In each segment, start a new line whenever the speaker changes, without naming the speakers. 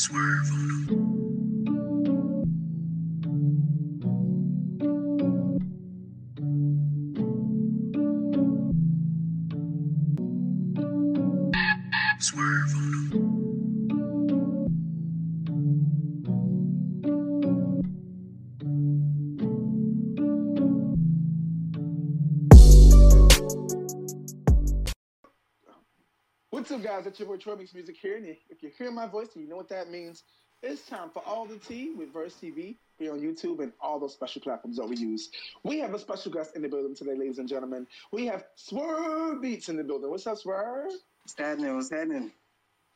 Swerve on them.
What's up, guys? It's your boy Troy Mix Music here. And if you're hearing my voice and you know what that means, it's time for All the Tea with Verse TV here on YouTube and all those special platforms that we use. We have a special guest in the building today, ladies and gentlemen. We have Swerve Beats in the building. What's up, Swerve?
What's happening? What's happening?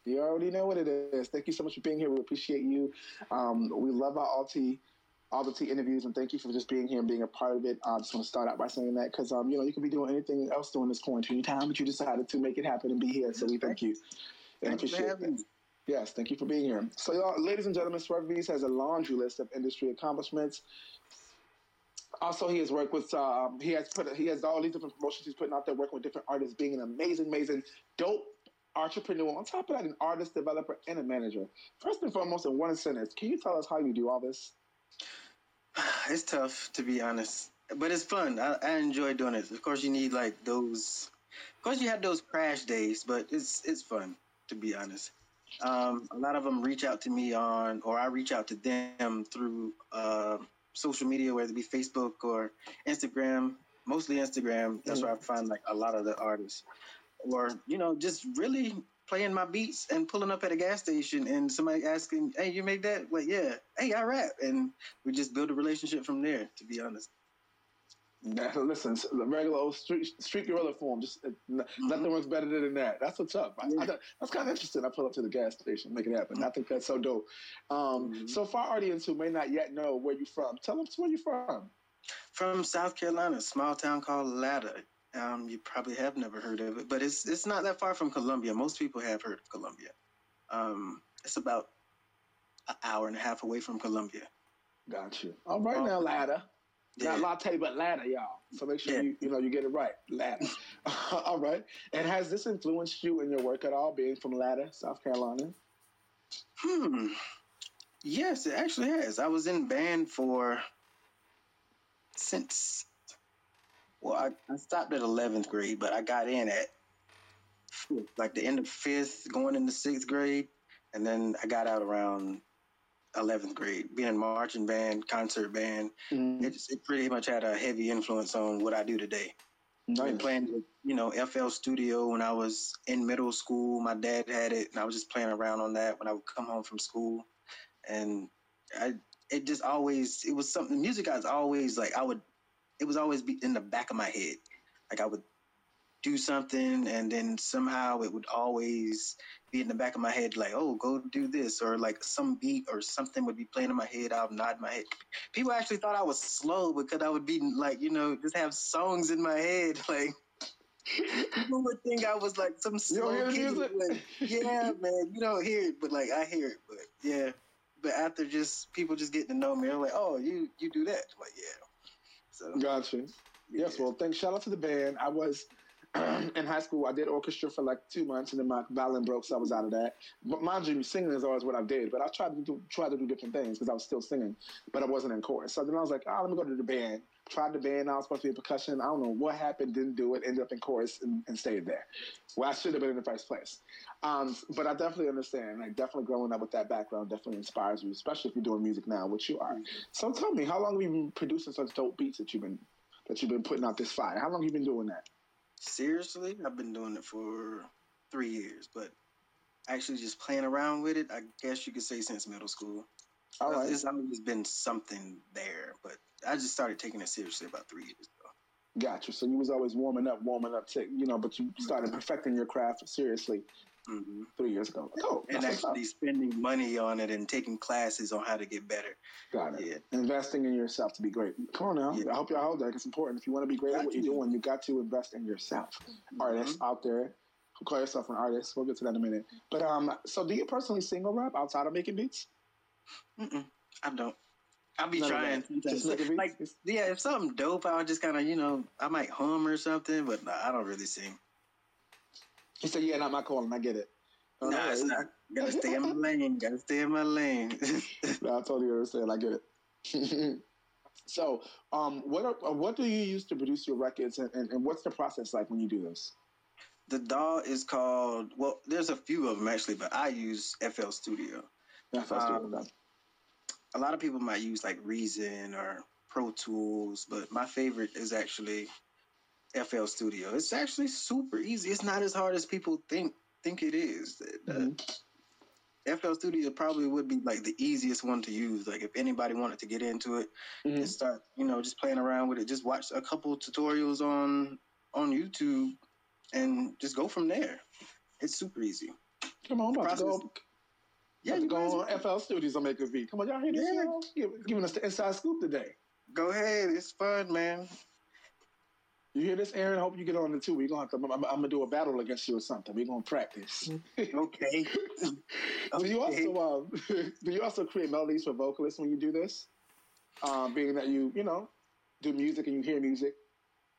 You already know what it is. Thank you so much for being here. We appreciate you. Um, we love our all tea, all the tea interviews, and thank you for just being here and being a part of it. I just want to start out by saying that because um, you know you could be doing anything else during this quarantine time, but you decided to make it happen and be here. So we thank you and
Thank you for
appreciate
having me.
Yes, thank you for being here. So, y'all, ladies and gentlemen, Swerve has a laundry list of industry accomplishments. Also, he has worked with, um, he has put, he has all these different promotions he's putting out there, working with different artists, being an amazing, amazing, dope entrepreneur. On top of that, an artist, developer, and a manager. First and foremost, in one sentence, can you tell us how you do all this?
It's tough to be honest, but it's fun. I, I enjoy doing it. Of course, you need like those. Of course, you have those crash days, but it's it's fun to be honest. Um, a lot of them reach out to me on, or I reach out to them through uh, social media, whether it be Facebook or Instagram. Mostly Instagram. That's where I find like a lot of the artists, or you know, just really playing my beats and pulling up at a gas station and somebody asking, "Hey, you make that?" Like, yeah. Hey, I rap, and we just build a relationship from there. To be honest.
Now, listen, the regular old street, street gorilla form, just uh, n- nothing works better than that. That's what's up. I, I, that's kind of interesting. I pull up to the gas station, make it happen. I think that's so dope. Um,
Mhm.
So, for our audience who may not yet know where you're from, tell them where you're from.
From South Carolina, small town called Latta. Um, you probably have never heard of it, but it's it's not that far from Columbia. Most people have heard of Columbia. Um, it's about an hour and a half away from Columbia.
Got you. All right
Oh.
now, Latta. Not
Yeah.
latte, but Latta, y'all. So make sure
Yeah.
you you know you get it right. Latta. all right. And has this influenced you in your work at all, being from Latta, South Carolina?
Hmm. Yes, it actually has. I was in band for since well, I, I stopped at eleventh grade, but I got in at like the end of fifth, going into sixth grade, and then I got out around eleventh grade, being in marching band, concert band.
Mm-hmm.
It just, it pretty much had a heavy influence on what I do today. I've been
Nice.
playing with, you know, FL Studio when I was in middle school. My dad had it, and I was just playing around on that when I would come home from school. And I, it just always, it was something. Music I was always like, I would, it was always be in the back of my head. Like I would do something, and then somehow it would always be in the back of my head, like, oh, go do this, or like some beat or something would be playing in my head. I would nod my head. People actually thought I was slow because I would be like, you know, just have songs in my head. Like people would think I was like some slow kid. Like, yeah, man, you don't hear it, but like I hear it. But yeah, but after just people just getting to know me, they're like, oh, you you do that? I'm like yeah. So
Got you. Yes, well, thanks. Shout out to the band. I was in high school. I did orchestra for like two months, and then my violin broke, so I was out of that. But mind you, singing is always what I did. But I tried to do try to do different things because I was still singing, but I wasn't in chorus. So then I was like, oh, let me go to the band. Tried the band. I was supposed to be in percussion. I don't know what happened. Didn't do it. Ended up in chorus and, and stayed there. Well, I should have been in the first place. Um, but I definitely understand. Like definitely growing up with that background definitely inspires you, especially if you're doing music now, which you are. So tell me, how long have you been producing such dope beats that you've been that you've been putting out this fire? How long have you been doing that?
seriously, I've been doing it for three years, but actually just playing around with it, I guess you could say since middle school.
All right.
It's always been something there, but I just started taking it seriously about three years ago.
Gotcha. So you was always warming up, warming up, to, you know, but you started perfecting your craft seriously
mm-hmm.
three years ago. Oh,
And
that's what's up.
actually spending money on it and taking classes on how to get better.
got it.
Yeah.
Investing in yourself to be great. Come on now.
Yeah.
I hope y'all hold that. It's important. If you want to be great at
Got
what you're doing, you got to invest in yourself. Artists out there who call yourself an artist. We'll get to that in a minute. But um, so do you personally sing or rap outside of making beats?
Mm-mm, I don't. I'll be
None
trying sometimes. Like, yeah, if something dope, I'll just kind of, you know, I might hum or something, but nah, I don't really sing.
He said, "Yeah, not my calling. I get it." No,
nah, it's not. Gotta stay in my lane. Gotta stay in my lane.
no, I totally understand. I get it. so, um, what are, uh, what do you use to produce your records, and, and, and what's the process like when you do this?
the DAW is called. Well, there's a few of them actually, but I use FL Studio.
Yeah, first
Um, A lot of people might use like Reason or Pro Tools, but my favorite is actually FL Studio. It's actually super easy. It's not as hard as people think think it is. The-
Mhm.
FL Studio probably would be like the easiest one to use. Like if anybody wanted to get into it
Mhm.
and start, you know, just playing around with it, just watch a couple tutorials on on YouTube and just go from there. It's super easy.
Come on, I'm about to
process-
go.
Yeah,
Yeah,
you
to go
well.
on FL Studios and make a beat. Come on, y'all hear this?
Yeah.
y'all? Give, giving us the inside scoop today.
Go ahead. It's fun, man.
You hear this, Aaron? I hope you get on it too. We're gonna have to. I'm, I'm, I'm gonna do a battle against you or something. We're gonna practice.
Okay.
Do you also um, do you also create melodies for vocalists when you do this? Um, being that you you know do music and you hear music.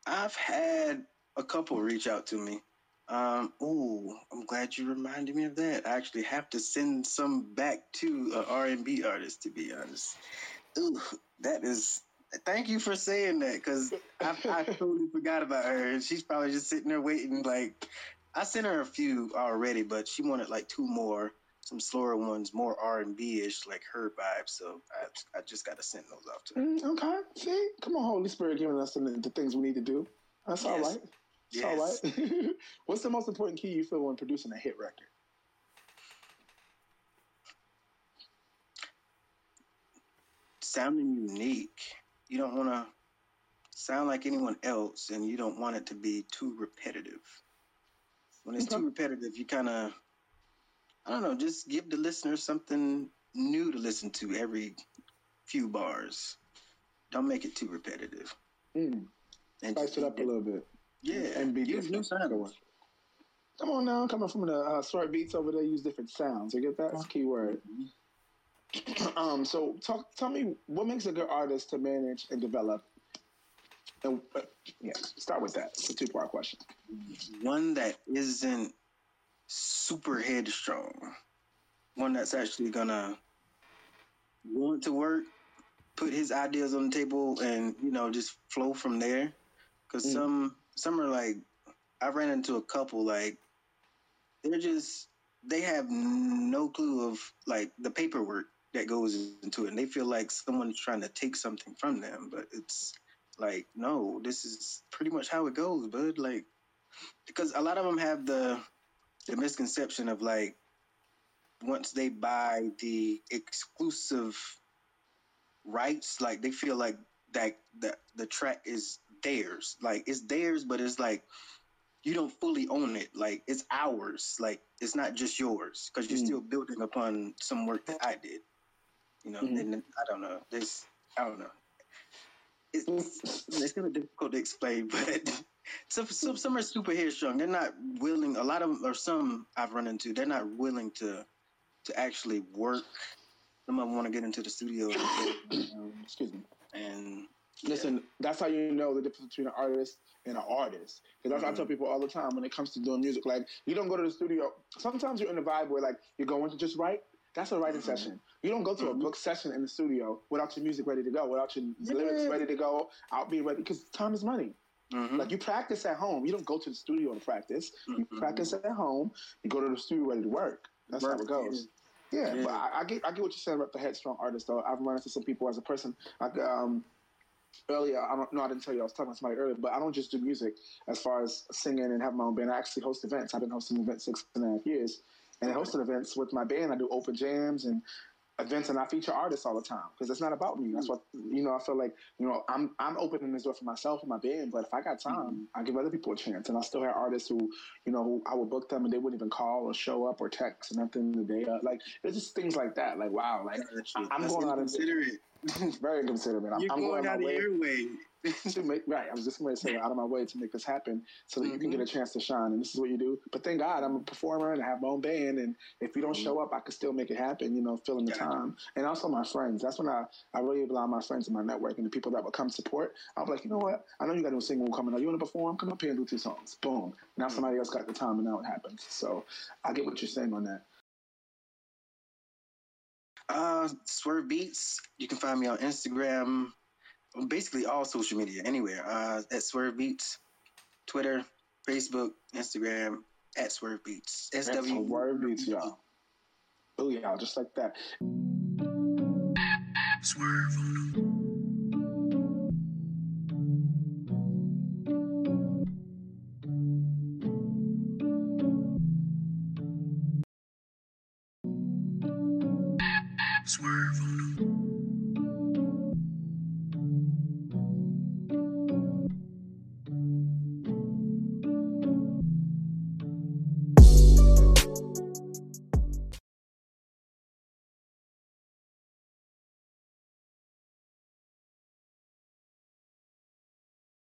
I've had a couple reach out to me. Um, ooh, I'm glad you reminded me of that. I actually have to send some back to an R&B artist, to be honest. Ooh, that is. Thank you for saying that, because I, I totally forgot about her, and she's probably just sitting there waiting. Like, I sent her a few already, but she wanted like two more, some slower ones, more R&B ish, like her vibe. So I, I just got to send those off to her.
Mm, okay, see, come on, Holy Spirit, giving us the, the things we need to do. That's all
Yes.
right. It's all
Yes.
right. What's the most important key you feel when producing a hit record?
sounding unique. You don't want to sound like anyone else, and you don't want it to be too repetitive. When it's too repetitive, you kind of, I don't know, just give the listener something new to listen to every few bars. Don't make it too repetitive.
Mm,
And
spice it up a little bit.
Yeah,
and be
use new sounds.
Come on now, coming from the uh, beats over there, use different sounds. You get that? That's a key word. um, so talk, tell me what makes a good artist to manage and develop. And uh, yeah, start with that. It's a two part question.
one that isn't super headstrong, one that's actually gonna want to work, put his ideas on the table, and you know just flow from there. Because
Mm.
some some are like, I ran into a couple like they're just they have no clue of like the paperwork that goes into it, and they feel like someone's trying to take something from them, but it's like no, this is pretty much how it goes, bud. Like because a lot of them have the the misconception of like once they buy the exclusive rights, like they feel like that the the track is theirs. Like it's theirs, but it's like you don't fully own it. Like it's ours. Like it's not just yours because you're
Mm.
still building upon some work that I did. You know,
Mhm.
and I don't know. This I don't know. It's it's kind of difficult to explain, but some, some some are super headstrong. They're not willing. A lot of them, or some I've run into, they're not willing to to actually work. Some of them want to get into the studio and,
Excuse me.
and
Listen, that's how you know the difference between an artist and an artist. Because that's what I tell people all the time when it comes to doing music. Like, you don't go to the studio. Sometimes you're in a vibe where, like, you're going to just write. That's a writing
Mhm.
session. You don't go to a
Mhm.
book session in the studio without your music ready to go, without your lyrics ready to go, out being ready. Because time is money.
Mhm.
Like, you practice at home. You don't go to the studio to practice. You
Mhm.
practice at home. You go to the studio ready to work. That's how it
Work,
goes. Yeah,
Yeah.
but I, I get I get what you're saying about the headstrong artist. Though I've run into some people as a person. Like um, earlier, I don't no, I didn't tell you I was talking to somebody earlier, but I don't just do music as far as singing and have my own band. I actually host events. I've been hosting events six and a half years, and I hosted events with my band. I do open jams and events, and I feature artists all the time because it's not about me. That's mm. what you know. I feel like you know I'm I'm opening this door for myself and my band, but if I got time, mm-hmm. I give other people a chance. And I still have artists who you know who I would book them and they wouldn't even call or show up or text and nothing the day. of. Like it's just things like that. Like wow, like I'm going out and-
inconsiderate.
very considerate. I'm,
You're
I'm
going,
going
out of your way.
to make right. I was just going to say out of my way to make this happen so that mm-hmm. you can get a mm-hmm. chance to shine. And this is what you do. But thank God I'm a performer and I have my own band. And if you don't mm-hmm. show up, I can still make it happen. You know, filling the yeah. time. And also my friends. That's when I I really rely on my friends and my network and the people that will come support. I'm like, you know what? I know you got a new single coming. out. you want to perform? Come up here and do two songs. Boom. Now mm-hmm. somebody else got the time, and now it happens. So I get what you're saying on that.
Uh, Swerve Beats. You can find me on Instagram, basically all social media, anywhere. Uh, at Swerve Beats, Twitter, Facebook, Instagram, at Swerve Beats.
SW Swerve Beats, y'all. Oh yeah, just like that. Swerve Swerve